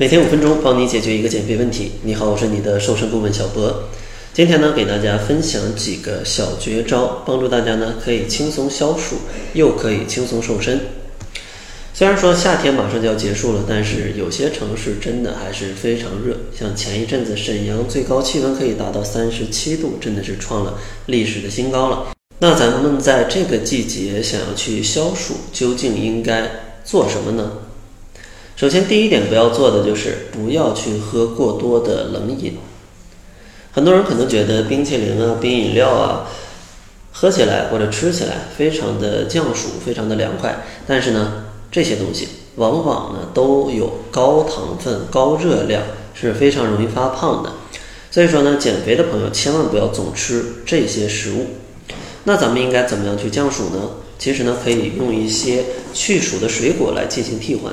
每天五分钟，帮你解决一个减肥问题。你好，我是你的瘦身顾问小博。今天呢，给大家分享几个小绝招，帮助大家呢可以轻松消暑，又可以轻松瘦身。虽然说夏天马上就要结束了，但是有些城市真的还是非常热。像前一阵子沈阳最高气温可以达到三十七度，真的是创了历史的新高了。那咱们在这个季节想要去消暑，究竟应该做什么呢？首先，第一点不要做的就是不要去喝过多的冷饮。很多人可能觉得冰淇淋啊、冰饮料啊，喝起来或者吃起来非常的降暑，非常的凉快。但是呢，这些东西往往呢都有高糖分、高热量，是非常容易发胖的。所以说呢，减肥的朋友千万不要总吃这些食物。那咱们应该怎么样去降暑呢？其实呢，可以用一些去暑的水果来进行替换。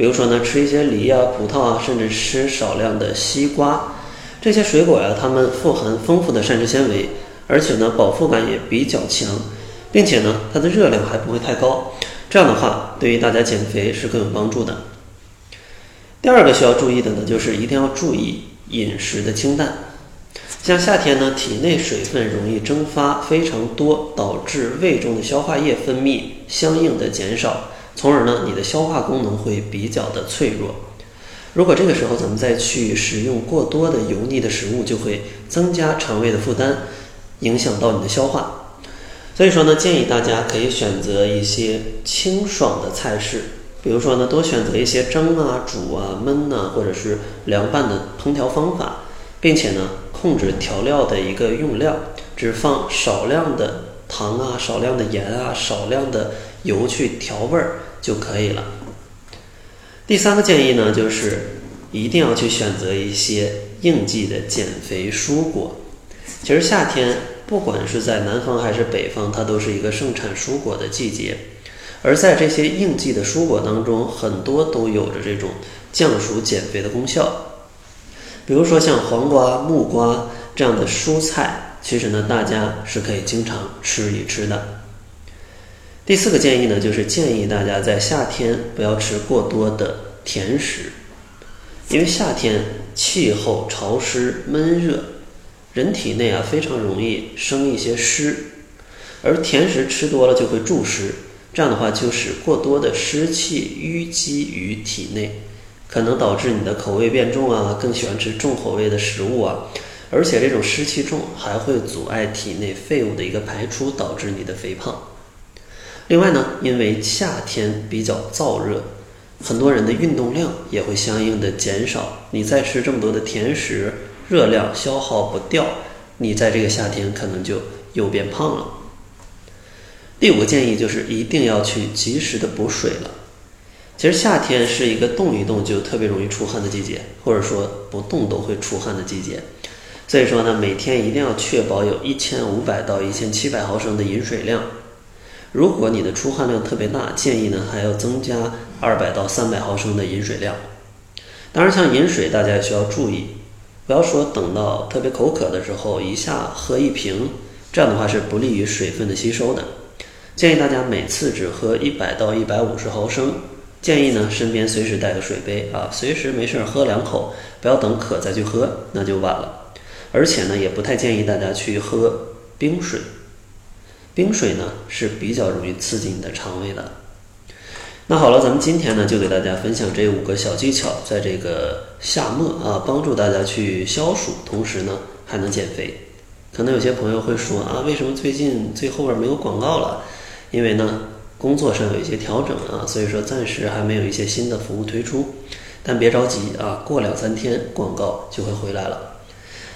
比如说呢，吃一些梨啊、葡萄啊，甚至吃少量的西瓜，这些水果呀，它们富含丰富的膳食纤维，而且呢，饱腹感也比较强，并且呢，它的热量还不会太高。这样的话，对于大家减肥是更有帮助的。第二个需要注意的呢，就是一定要注意饮食的清淡。像夏天呢，体内水分容易蒸发非常多，导致胃中的消化液分泌相应的减少。从而呢，你的消化功能会比较的脆弱。如果这个时候咱们再去食用过多的油腻的食物，就会增加肠胃的负担，影响到你的消化。所以说呢，建议大家可以选择一些清爽的菜式，比如说呢，多选择一些蒸啊、煮啊、焖呐，或者是凉拌的烹调方法，并且呢，控制调料的一个用量，只放少量的糖啊、少量的盐啊、少量的油去调味儿。就可以了。第三个建议呢，就是一定要去选择一些应季的减肥蔬果。其实夏天不管是在南方还是北方，它都是一个盛产蔬果的季节。而在这些应季的蔬果当中，很多都有着这种降暑减肥的功效。比如说像黄瓜、木瓜这样的蔬菜，其实呢，大家是可以经常吃一吃的。第四个建议呢，就是建议大家在夏天不要吃过多的甜食，因为夏天气候潮湿闷热，人体内啊非常容易生一些湿，而甜食吃多了就会助湿，这样的话就使过多的湿气淤积于体内，可能导致你的口味变重啊，更喜欢吃重口味的食物啊，而且这种湿气重还会阻碍体内废物的一个排出，导致你的肥胖。另外呢，因为夏天比较燥热，很多人的运动量也会相应的减少。你再吃这么多的甜食，热量消耗不掉，你在这个夏天可能就又变胖了。第五个建议就是一定要去及时的补水了。其实夏天是一个动一动就特别容易出汗的季节，或者说不动都会出汗的季节。所以说呢，每天一定要确保有一千五百到一千七百毫升的饮水量。如果你的出汗量特别大，建议呢还要增加二百到三百毫升的饮水量。当然，像饮水，大家也需要注意，不要说等到特别口渴的时候一下喝一瓶，这样的话是不利于水分的吸收的。建议大家每次只喝一百到一百五十毫升。建议呢身边随时带个水杯啊，随时没事儿喝两口，不要等渴再去喝，那就晚了。而且呢，也不太建议大家去喝冰水。冰水呢是比较容易刺激你的肠胃的。那好了，咱们今天呢就给大家分享这五个小技巧，在这个夏末啊，帮助大家去消暑，同时呢还能减肥。可能有些朋友会说啊，为什么最近最后边没有广告了？因为呢工作上有一些调整啊，所以说暂时还没有一些新的服务推出。但别着急啊，过两三天广告就会回来了。